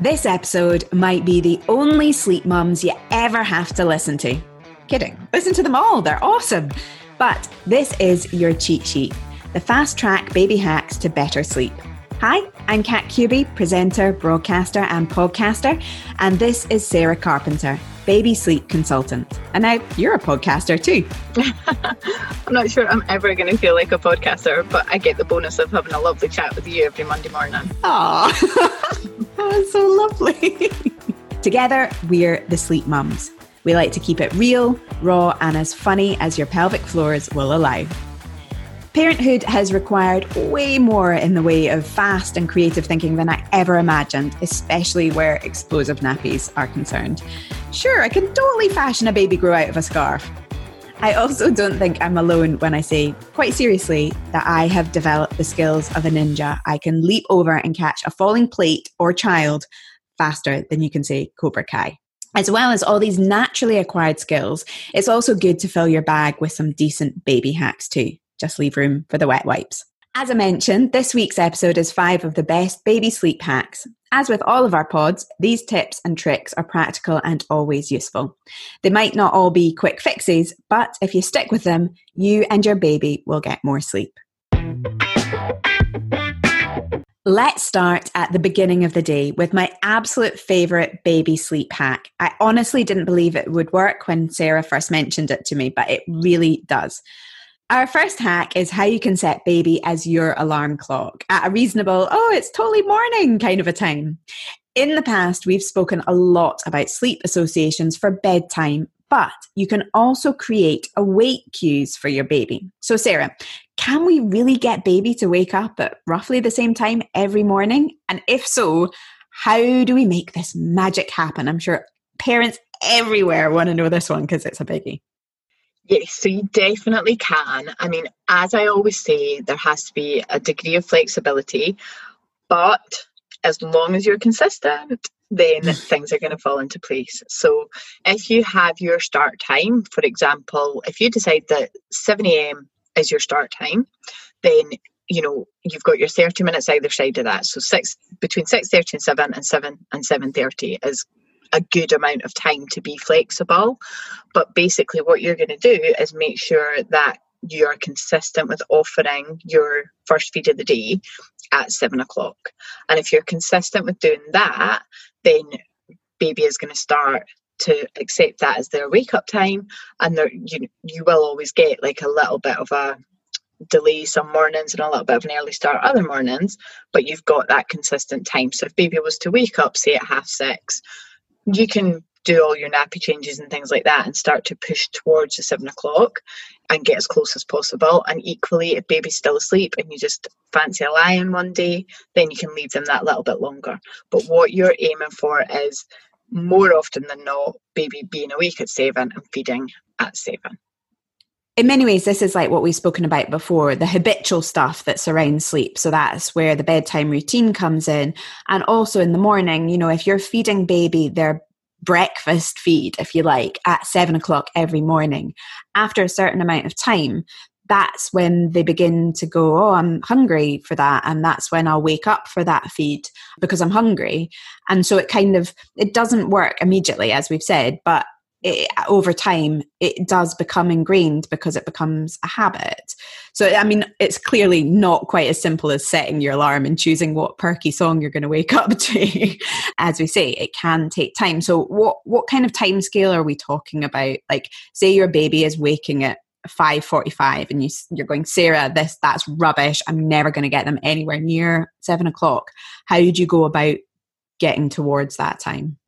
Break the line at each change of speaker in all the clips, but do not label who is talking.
This episode might be the only sleep mums you ever have to listen to. Kidding. Listen to them all, they're awesome. But this is your cheat sheet the fast track baby hacks to better sleep. Hi, I'm Kat Cuby, presenter, broadcaster, and podcaster, and this is Sarah Carpenter, baby sleep consultant. And now you're a podcaster too.
I'm not sure I'm ever going to feel like a podcaster, but I get the bonus of having a lovely chat with you every Monday morning.
Aww. Oh, that's so lovely. Together, we're the Sleep Mums. We like to keep it real, raw, and as funny as your pelvic floors will allow. Parenthood has required way more in the way of fast and creative thinking than I ever imagined, especially where explosive nappies are concerned. Sure, I can totally fashion a baby grow out of a scarf. I also don't think I'm alone when I say, quite seriously, that I have developed the skills of a ninja. I can leap over and catch a falling plate or child faster than you can say Cobra Kai. As well as all these naturally acquired skills, it's also good to fill your bag with some decent baby hacks too. Just leave room for the wet wipes. As I mentioned, this week's episode is five of the best baby sleep hacks. As with all of our pods, these tips and tricks are practical and always useful. They might not all be quick fixes, but if you stick with them, you and your baby will get more sleep. Let's start at the beginning of the day with my absolute favorite baby sleep hack. I honestly didn't believe it would work when Sarah first mentioned it to me, but it really does. Our first hack is how you can set baby as your alarm clock at a reasonable, oh, it's totally morning kind of a time. In the past, we've spoken a lot about sleep associations for bedtime, but you can also create awake cues for your baby. So, Sarah, can we really get baby to wake up at roughly the same time every morning? And if so, how do we make this magic happen? I'm sure parents everywhere want to know this one because it's a biggie.
Yes, so you definitely can. I mean, as I always say, there has to be a degree of flexibility, but as long as you're consistent, then mm. things are going to fall into place. So, if you have your start time, for example, if you decide that 7 a.m. is your start time, then you know you've got your 30 minutes either side of that. So six between 6:30 and 7 and 7 and 7:30 is a good amount of time to be flexible. But basically, what you're going to do is make sure that you're consistent with offering your first feed of the day at seven o'clock. And if you're consistent with doing that, then baby is going to start to accept that as their wake up time and there you you will always get like a little bit of a delay some mornings and a little bit of an early start other mornings but you've got that consistent time so if baby was to wake up say at half six you can do all your nappy changes and things like that and start to push towards the seven o'clock and get as close as possible. And equally, if baby's still asleep and you just fancy a lion one day, then you can leave them that little bit longer. But what you're aiming for is more often than not, baby being awake at seven and feeding at seven.
In many ways, this is like what we've spoken about before the habitual stuff that surrounds sleep. So that's where the bedtime routine comes in. And also in the morning, you know, if you're feeding baby their breakfast feed, if you like, at seven o'clock every morning, after a certain amount of time, that's when they begin to go, Oh, I'm hungry for that. And that's when I'll wake up for that feed because I'm hungry. And so it kind of, it doesn't work immediately, as we've said, but it, over time it does become ingrained because it becomes a habit. So i mean it's clearly not quite as simple as setting your alarm and choosing what perky song you're going to wake up to. As we say it can take time. So what what kind of time scale are we talking about? Like say your baby is waking at 5.45 and you, you're going sarah this that's rubbish. I'm never going to get them anywhere near 7 o'clock. How would you go about getting towards that time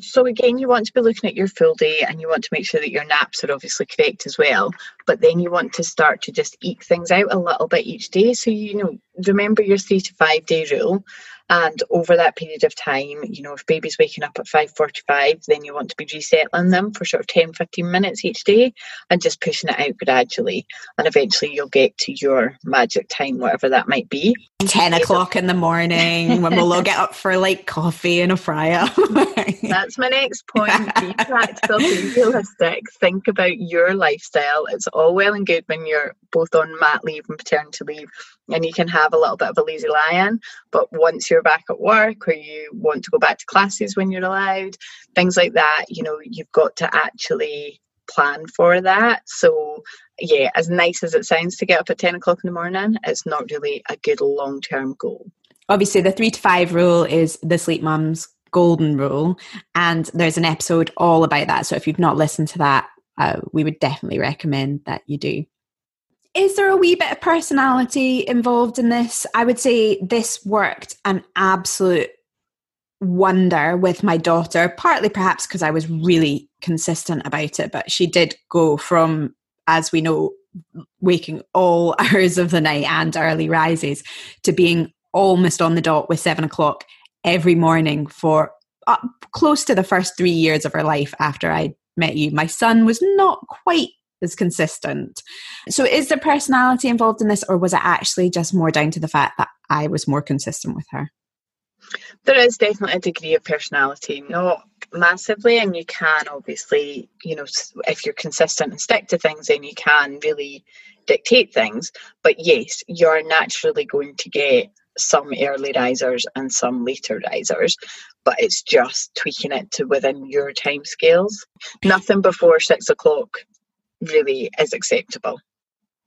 so again, you want to be looking at your full day and you want to make sure that your naps are obviously correct as well. But then you want to start to just eke things out a little bit each day. So you know, remember your three to five day rule and over that period of time you know if baby's waking up at 5.45 then you want to be resettling them for sort of 10 15 minutes each day and just pushing it out gradually. And eventually you'll get to your magic time whatever that might be.
10 o'clock in the morning when we'll all get up for like coffee and a fryer.
That's my next point. Be practical be realistic. Think about your lifestyle. It's all well and good when you're both on mat leave and paternity leave and you can have a little bit of a lazy lie in. But once you're back at work or you want to go back to classes when you're allowed, things like that, you know, you've got to actually plan for that. So, yeah, as nice as it sounds to get up at 10 o'clock in the morning, it's not really a good long term goal.
Obviously, the three to five rule is the sleep mums golden rule, and there's an episode all about that. So, if you've not listened to that, uh, we would definitely recommend that you do. Is there a wee bit of personality involved in this? I would say this worked an absolute wonder with my daughter, partly perhaps because I was really consistent about it, but she did go from, as we know, waking all hours of the night and early rises to being almost on the dot with seven o'clock every morning for close to the first three years of her life after I met you. My son was not quite as consistent. So, is there personality involved in this, or was it actually just more down to the fact that I was more consistent with her?
There is definitely a degree of personality, not massively, and you can obviously, you know, if you're consistent and stick to things, then you can really dictate things. But yes, you're naturally going to get some early risers and some later risers, but it's just tweaking it to within your time scales. Nothing before six o'clock really is acceptable.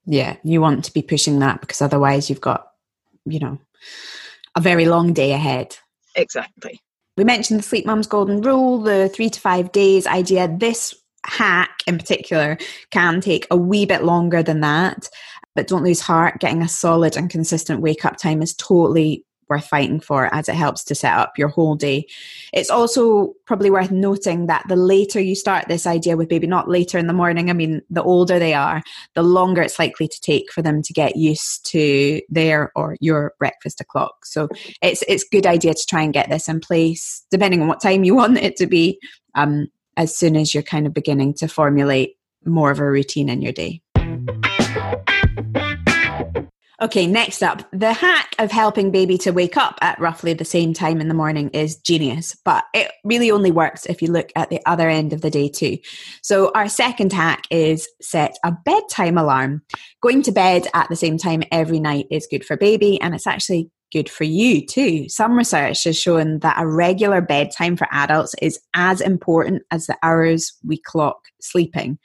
Yeah, you want to be pushing that because otherwise you've got, you know, a very long day ahead.
Exactly.
We mentioned the Sleep Mums Golden Rule, the three to five days idea. This hack in particular can take a wee bit longer than that, but don't lose heart. Getting a solid and consistent wake up time is totally worth fighting for as it helps to set up your whole day. It's also probably worth noting that the later you start this idea with baby, not later in the morning, I mean, the older they are, the longer it's likely to take for them to get used to their or your breakfast o'clock. So it's it's good idea to try and get this in place, depending on what time you want it to be, um, as soon as you're kind of beginning to formulate more of a routine in your day. Okay, next up, the hack of helping baby to wake up at roughly the same time in the morning is genius, but it really only works if you look at the other end of the day too. So, our second hack is set a bedtime alarm. Going to bed at the same time every night is good for baby, and it's actually good for you too. Some research has shown that a regular bedtime for adults is as important as the hours we clock sleeping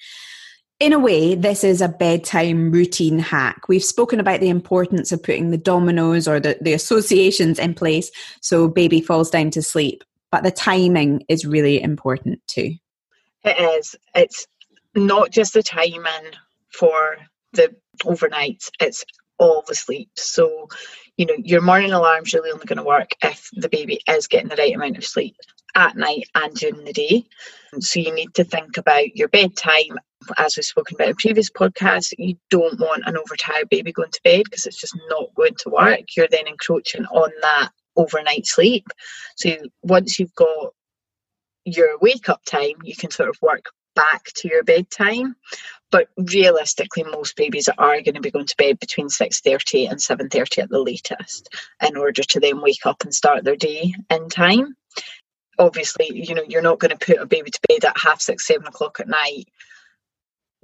in a way, this is a bedtime routine hack. We've spoken about the importance of putting the dominoes or the, the associations in place so baby falls down to sleep, but the timing is really important too.
It is. It's not just the timing for the overnights, it's all the sleep. So, you know, your morning alarm's really only going to work if the baby is getting the right amount of sleep at night and during the day. So you need to think about your bedtime. As we've spoken about in previous podcasts, you don't want an overtired baby going to bed because it's just not going to work. You're then encroaching on that overnight sleep. So once you've got your wake up time, you can sort of work back to your bedtime. But realistically, most babies are going to be going to bed between 6.30 and 7.30 at the latest in order to then wake up and start their day in time obviously, you know, you're not going to put a baby to bed at half six, seven o'clock at night,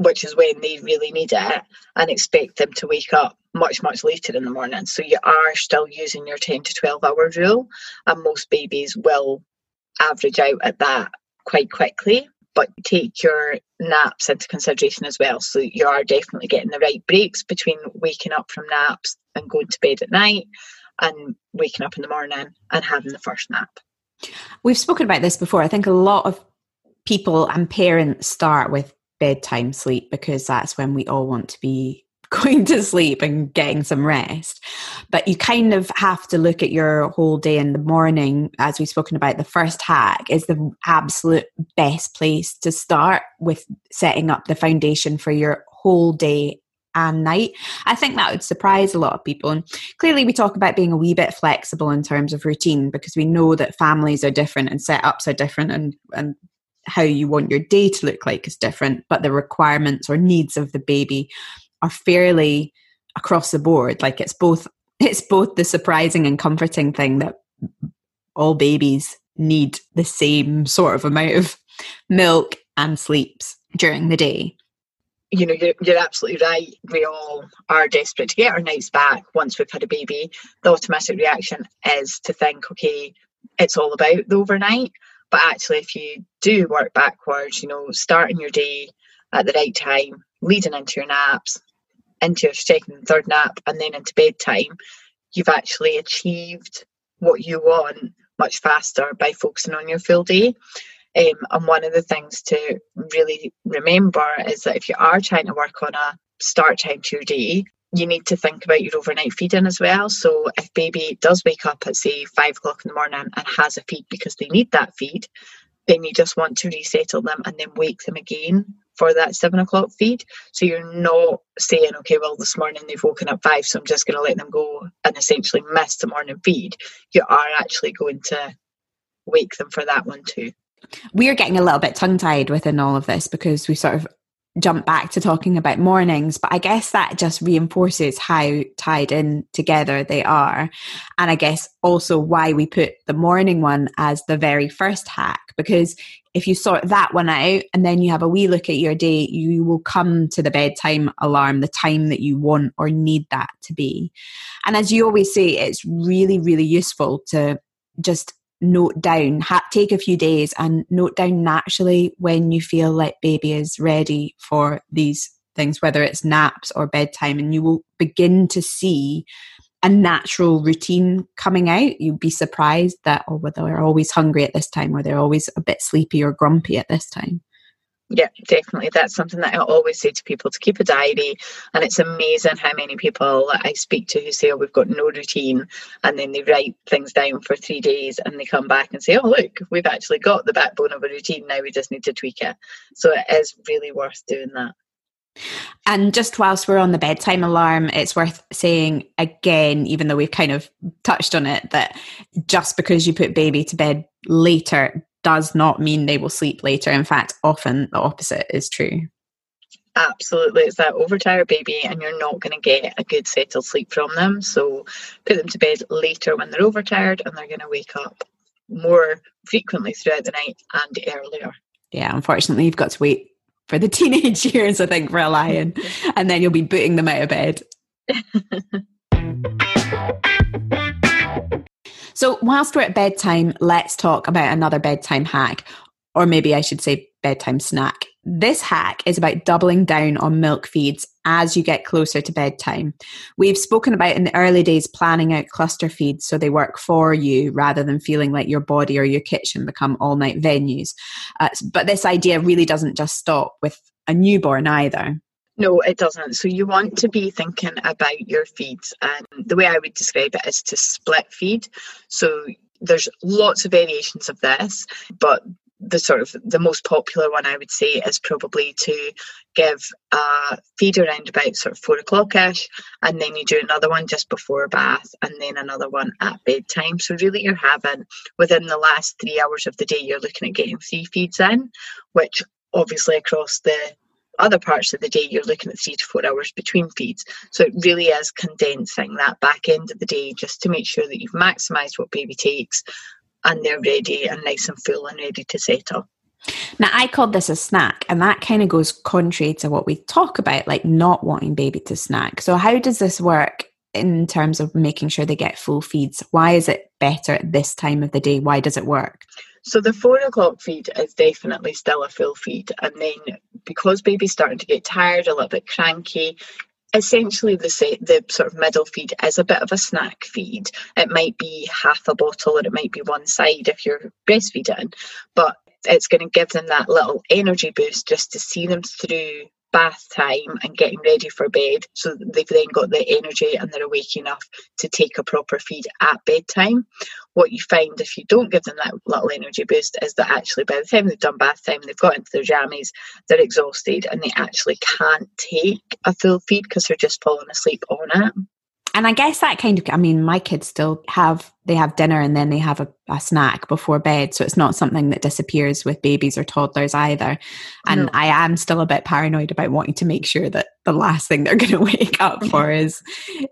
which is when they really need it, and expect them to wake up much, much later in the morning. So you are still using your 10 to 12 hour rule, and most babies will average out at that quite quickly. But take your naps into consideration as well. So you are definitely getting the right breaks between waking up from naps and going to bed at night and waking up in the morning and having the first nap.
We've spoken about this before. I think a lot of people and parents start with bedtime sleep because that's when we all want to be going to sleep and getting some rest. But you kind of have to look at your whole day in the morning, as we've spoken about. The first hack is the absolute best place to start with setting up the foundation for your whole day and night. I think that would surprise a lot of people. And clearly, we talk about being a wee bit flexible in terms of routine because we know that families are different and setups are different and, and how you want your day to look like is different, but the requirements or needs of the baby are fairly across the board. Like it's both it's both the surprising and comforting thing that all babies need the same sort of amount of milk and sleeps during the day
you know, you're, you're absolutely right. We all are desperate to get our nights back once we've had a baby. The automatic reaction is to think, okay, it's all about the overnight. But actually, if you do work backwards, you know, starting your day at the right time, leading into your naps, into your second and third nap, and then into bedtime, you've actually achieved what you want much faster by focusing on your full day. Um, and one of the things to really remember is that if you are trying to work on a start time to your day, you need to think about your overnight feeding as well. So if baby does wake up at say five o'clock in the morning and has a feed because they need that feed, then you just want to resettle them and then wake them again for that seven o'clock feed. So you're not saying, okay, well, this morning they've woken up five, so I'm just going to let them go and essentially miss the morning feed. You are actually going to wake them for that one too.
We're getting a little bit tongue tied within all of this because we sort of jump back to talking about mornings, but I guess that just reinforces how tied in together they are. And I guess also why we put the morning one as the very first hack, because if you sort that one out and then you have a wee look at your day, you will come to the bedtime alarm the time that you want or need that to be. And as you always say, it's really, really useful to just note down, ha- take a few days and note down naturally when you feel like baby is ready for these things, whether it's naps or bedtime, and you will begin to see a natural routine coming out. You'd be surprised that, oh, well, they're always hungry at this time, or they're always a bit sleepy or grumpy at this time.
Yeah, definitely. That's something that I always say to people to keep a diary. And it's amazing how many people I speak to who say, Oh, we've got no routine. And then they write things down for three days and they come back and say, Oh, look, we've actually got the backbone of a routine. Now we just need to tweak it. So it is really worth doing that.
And just whilst we're on the bedtime alarm, it's worth saying again, even though we've kind of touched on it, that just because you put baby to bed later does not mean they will sleep later. In fact, often the opposite is true.
Absolutely. It's that overtired baby, and you're not going to get a good settled sleep from them. So put them to bed later when they're overtired, and they're going to wake up more frequently throughout the night and earlier.
Yeah, unfortunately, you've got to wait for the teenage years, I think, for a lion, and then you'll be booting them out of bed. So, whilst we're at bedtime, let's talk about another bedtime hack, or maybe I should say bedtime snack. This hack is about doubling down on milk feeds as you get closer to bedtime. We've spoken about in the early days planning out cluster feeds so they work for you rather than feeling like your body or your kitchen become all night venues. Uh, but this idea really doesn't just stop with a newborn either.
No, it doesn't. So you want to be thinking about your feeds. And the way I would describe it is to split feed. So there's lots of variations of this, but the sort of the most popular one I would say is probably to give a feed around about sort of four o'clock ish, and then you do another one just before bath, and then another one at bedtime. So really, you're having within the last three hours of the day, you're looking at getting three feeds in, which obviously across the other parts of the day, you're looking at three to four hours between feeds. So it really is condensing that back end of the day just to make sure that you've maximised what baby takes and they're ready and nice and full and ready to settle.
Now, I called this a snack, and that kind of goes contrary to what we talk about, like not wanting baby to snack. So, how does this work in terms of making sure they get full feeds? Why is it better at this time of the day? Why does it work?
So the four o'clock feed is definitely still a full feed. And then because baby's starting to get tired, a little bit cranky, essentially the the sort of middle feed is a bit of a snack feed. It might be half a bottle or it might be one side if you're breastfeeding, but it's going to give them that little energy boost just to see them through bath time and getting ready for bed so they've then got the energy and they're awake enough to take a proper feed at bedtime. What you find if you don't give them that little energy boost is that actually by the time they've done bath time they've got into their jammies they're exhausted and they actually can't take a full feed because they're just falling asleep on it
and I guess that kind of, I mean, my kids still have, they have dinner and then they have a, a, snack before bed. So it's not something that disappears with babies or toddlers either. And no. I am still a bit paranoid about wanting to make sure that the last thing they're going to wake up mm-hmm. for is,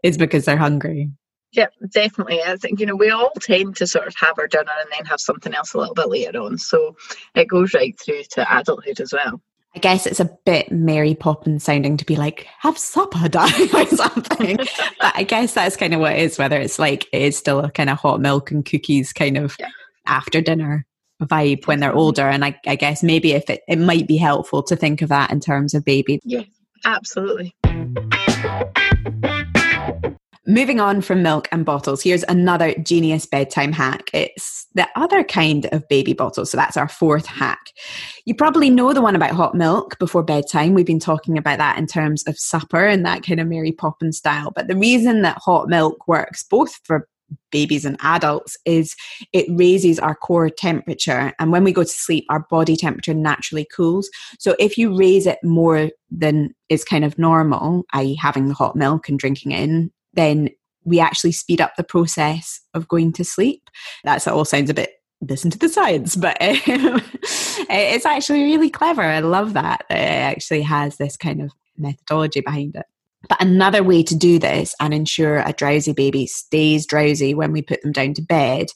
is because they're hungry.
Yeah, definitely. I think, you know, we all tend to sort of have our dinner and then have something else a little bit later on. So it goes right through to adulthood as well.
I guess it's a bit Mary Poppins sounding to be like, have supper, darling, or something. but I guess that's kind of what it is, whether it's like it is still a kind of hot milk and cookies kind of yeah. after dinner vibe when they're older. And I, I guess maybe if it, it might be helpful to think of that in terms of baby.
Yeah, absolutely.
Moving on from milk and bottles, here's another genius bedtime hack. It's the other kind of baby bottle. So that's our fourth hack. You probably know the one about hot milk before bedtime. We've been talking about that in terms of supper and that kind of Mary Poppins style. But the reason that hot milk works both for babies and adults is it raises our core temperature and when we go to sleep our body temperature naturally cools so if you raise it more than is kind of normal i.e having the hot milk and drinking in then we actually speed up the process of going to sleep. That all sounds a bit listen to the science, but eh, it's actually really clever. I love that. It actually has this kind of methodology behind it. But another way to do this and ensure a drowsy baby stays drowsy when we put them down to bed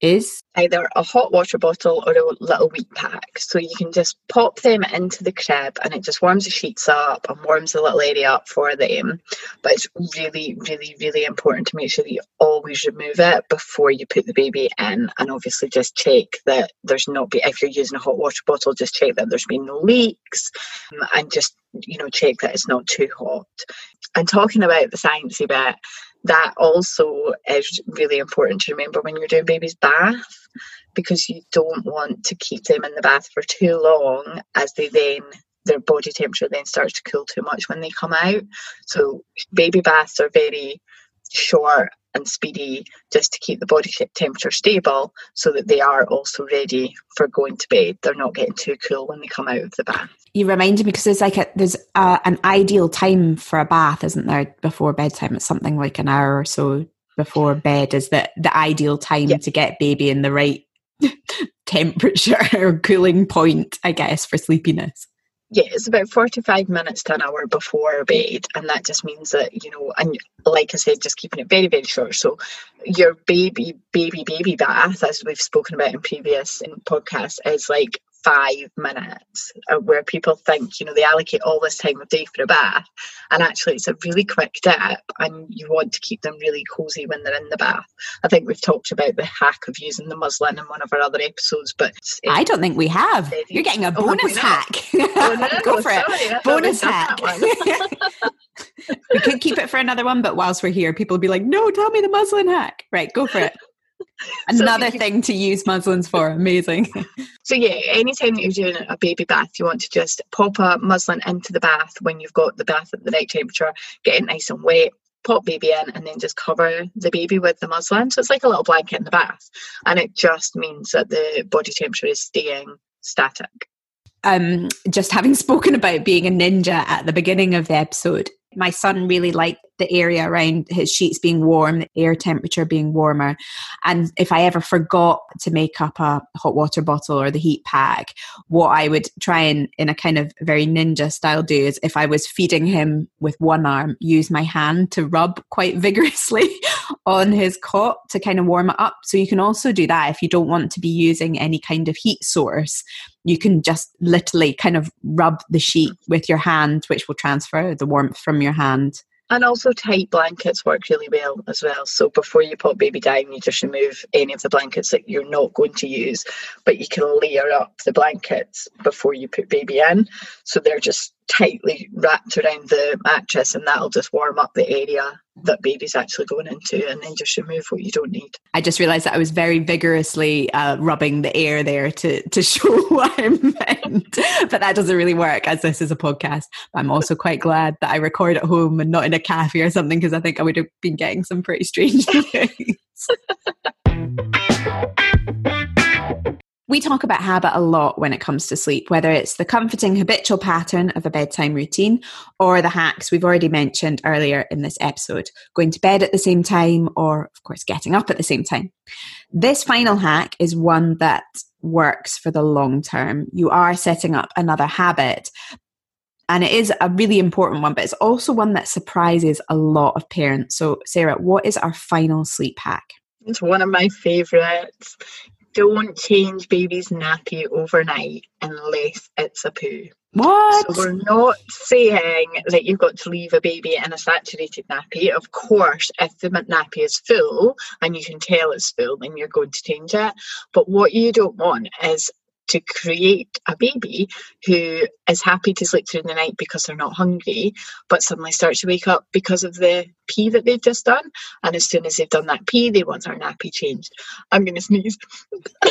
is
either a hot water bottle or a little wheat pack. So you can just pop them into the crib and it just warms the sheets up and warms the little area up for them. But it's really, really, really important to make sure that you always remove it before you put the baby in and obviously just check that there's not be if you're using a hot water bottle, just check that there's been no leaks um, and just you know check that it's not too hot. And talking about the sciencey bit, that also is really important to remember when you're doing baby's bath because you don't want to keep them in the bath for too long as they then their body temperature then starts to cool too much when they come out so baby baths are very short and speedy just to keep the body temperature stable so that they are also ready for going to bed. They're not getting too cool when they come out of the bath.
You reminded me because there's like a, there's a, an ideal time for a bath, isn't there? Before bedtime, it's something like an hour or so before bed is that the ideal time yeah. to get baby in the right temperature or cooling point, I guess, for sleepiness
yeah, it's about 45 minutes to an hour before bed. And that just means that, you know, and like I said, just keeping it very, very short. So your baby, baby, baby bath, as we've spoken about in previous podcasts, is like five minutes uh, where people think you know they allocate all this time of day for a bath and actually it's a really quick dip and you want to keep them really cozy when they're in the bath. I think we've talked about the hack of using the muslin in one of our other episodes but
i don't think we have. You're getting a oh, bonus oh, hack. Oh, no, go for sorry, it bonus hack. we could keep it for another one but whilst we're here people will be like no tell me the muslin hack. Right go for it Another so, thing to use muslins for. Amazing.
So yeah, anytime that you're doing a baby bath, you want to just pop a muslin into the bath when you've got the bath at the right temperature, get it nice and wet, pop baby in and then just cover the baby with the muslin. So it's like a little blanket in the bath. And it just means that the body temperature is staying static.
Um, just having spoken about being a ninja at the beginning of the episode, my son really liked the area around his sheets being warm, the air temperature being warmer. And if I ever forgot to make up a hot water bottle or the heat pack, what I would try and, in a kind of very ninja style, do is if I was feeding him with one arm, use my hand to rub quite vigorously on his cot to kind of warm it up. So you can also do that if you don't want to be using any kind of heat source. You can just literally kind of rub the sheet with your hand, which will transfer the warmth from your hand
and also tight blankets work really well as well. So before you put baby down, you just remove any of the blankets that you're not going to use, but you can layer up the blankets before you put baby in. So they're just tightly wrapped around the mattress and that'll just warm up the area that baby's actually going into and then just remove what you don't need.
I just realised that I was very vigorously uh, rubbing the air there to, to show what I meant. but that doesn't really work as this is a podcast. I'm also quite glad that I record at home and not in a cafe or something because I think I would have been getting some pretty strange things. We talk about habit a lot when it comes to sleep, whether it's the comforting habitual pattern of a bedtime routine or the hacks we've already mentioned earlier in this episode, going to bed at the same time or, of course, getting up at the same time. This final hack is one that works for the long term. You are setting up another habit, and it is a really important one, but it's also one that surprises a lot of parents. So, Sarah, what is our final sleep hack?
It's one of my favorites don't change baby's nappy overnight unless it's a poo.
What?
So we're not saying that you've got to leave a baby in a saturated nappy. Of course, if the nappy is full and you can tell it's full, then you're going to change it. But what you don't want is to create a baby who is happy to sleep through the night because they're not hungry, but suddenly starts to wake up because of the pee that they've just done. And as soon as they've done that pee, they want their nappy changed. I'm going to sneeze.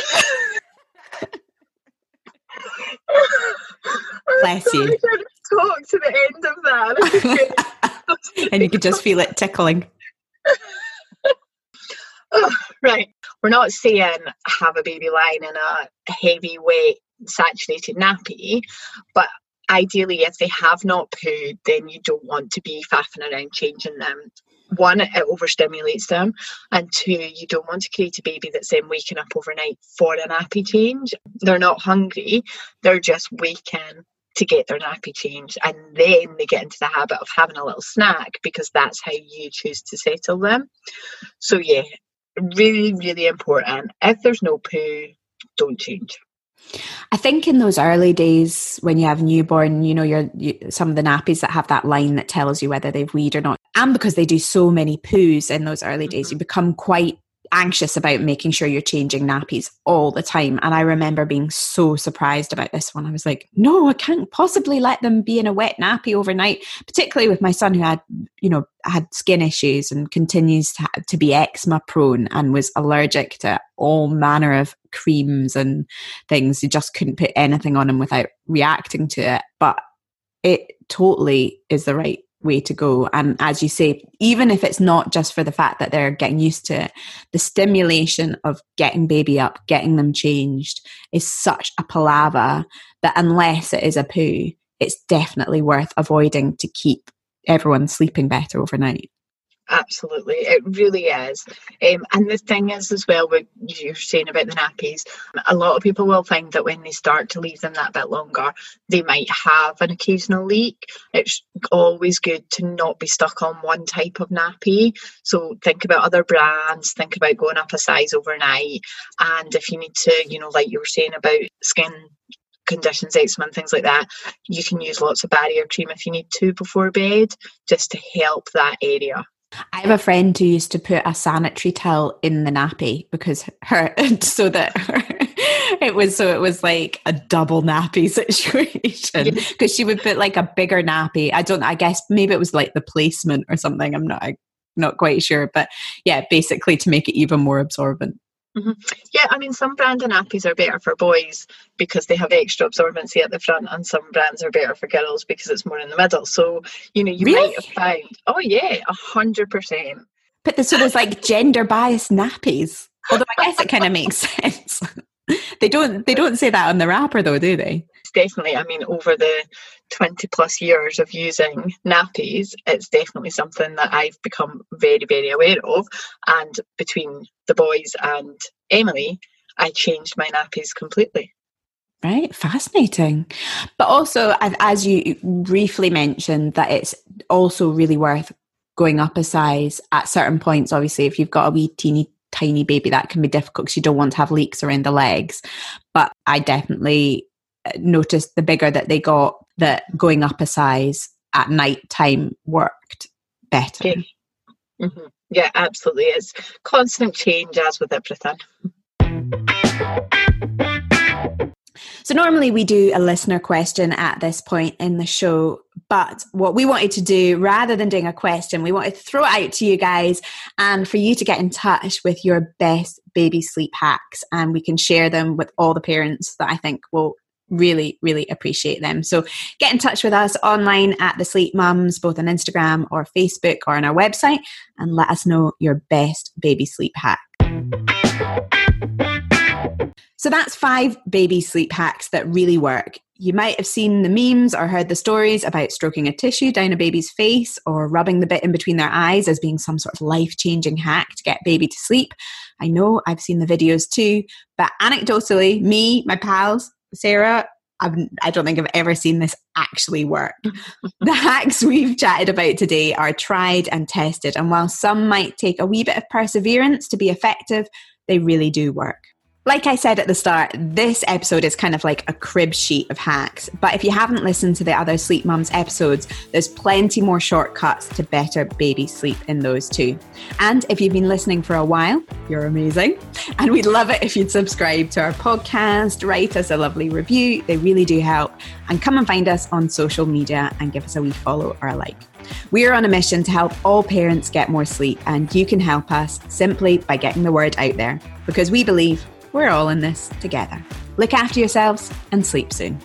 Bless you.
Oh talk to the end of that.
and you could just feel it tickling.
oh, right. We're not saying have a baby lying in a heavy, wet, saturated nappy, but ideally, if they have not pooed, then you don't want to be faffing around changing them. One, it overstimulates them, and two, you don't want to create a baby that's then waking up overnight for a nappy change. They're not hungry, they're just waking to get their nappy change and then they get into the habit of having a little snack because that's how you choose to settle them. So, yeah, really, really important. If there's no poo, don't change.
I think in those early days when you have newborn, you know, you're you, some of the nappies that have that line that tells you whether they've weed or not, and because they do so many poos in those early days, mm-hmm. you become quite anxious about making sure you're changing nappies all the time. And I remember being so surprised about this one. I was like, no, I can't possibly let them be in a wet nappy overnight, particularly with my son who had, you know, had skin issues and continues to, to be eczema prone and was allergic to all manner of creams and things. You just couldn't put anything on him without reacting to it. But it totally is the right way to go. And as you say, even if it's not just for the fact that they're getting used to it, the stimulation of getting baby up, getting them changed is such a palaver that unless it is a poo, it's definitely worth avoiding to keep everyone sleeping better overnight
absolutely. It really is. Um, and the thing is as well what you're saying about the nappies a lot of people will find that when they start to leave them that bit longer they might have an occasional leak. It's always good to not be stuck on one type of nappy. So think about other brands think about going up a size overnight. And if you need to you know like you were saying about skin conditions, eczema and things like that, you can use lots of barrier cream if you need to before bed, just to help that area.
I have a friend who used to put a sanitary towel in the nappy because her so that her, it was so it was like a double nappy situation because she would put like a bigger nappy. I don't I guess maybe it was like the placement or something. I'm not I'm not quite sure, but yeah, basically to make it even more absorbent.
Mm-hmm. Yeah, I mean, some brand nappies are better for boys because they have extra absorbency at the front, and some brands are better for girls because it's more in the middle. So, you know, you really? might have found, oh, yeah, a hundred percent.
But the, so there's like gender biased nappies. Although I guess it kind of makes sense. they don't they don't say that on the wrapper though, do they?
definitely, I mean, over the 20 plus years of using nappies, it's definitely something that I've become very, very aware of. And between the boys and Emily, I changed my nappies completely.
Right, fascinating. But also, as you briefly mentioned, that it's also really worth going up a size at certain points. Obviously, if you've got a wee teeny tiny baby, that can be difficult because you don't want to have leaks around the legs. But I definitely noticed the bigger that they got that going up a size at night time worked better.
Yeah. Mm-hmm. yeah, absolutely. It's constant change as with everything.
So, normally we do a listener question at this point in the show, but what we wanted to do rather than doing a question, we wanted to throw it out to you guys and for you to get in touch with your best baby sleep hacks, and we can share them with all the parents that I think will really, really appreciate them. So get in touch with us online at the Sleep Mums, both on Instagram or Facebook or on our website, and let us know your best baby sleep hack. So that's five baby sleep hacks that really work. You might have seen the memes or heard the stories about stroking a tissue down a baby's face or rubbing the bit in between their eyes as being some sort of life changing hack to get baby to sleep. I know I've seen the videos too, but anecdotally, me, my pals, Sarah, I've, I don't think I've ever seen this actually work. the hacks we've chatted about today are tried and tested, and while some might take a wee bit of perseverance to be effective, they really do work. Like I said at the start, this episode is kind of like a crib sheet of hacks. But if you haven't listened to the other Sleep Mums episodes, there's plenty more shortcuts to better baby sleep in those too. And if you've been listening for a while, you're amazing. And we'd love it if you'd subscribe to our podcast, write us a lovely review. They really do help. And come and find us on social media and give us a wee follow or a like. We are on a mission to help all parents get more sleep, and you can help us simply by getting the word out there because we believe we're all in this together. Look after yourselves and sleep soon.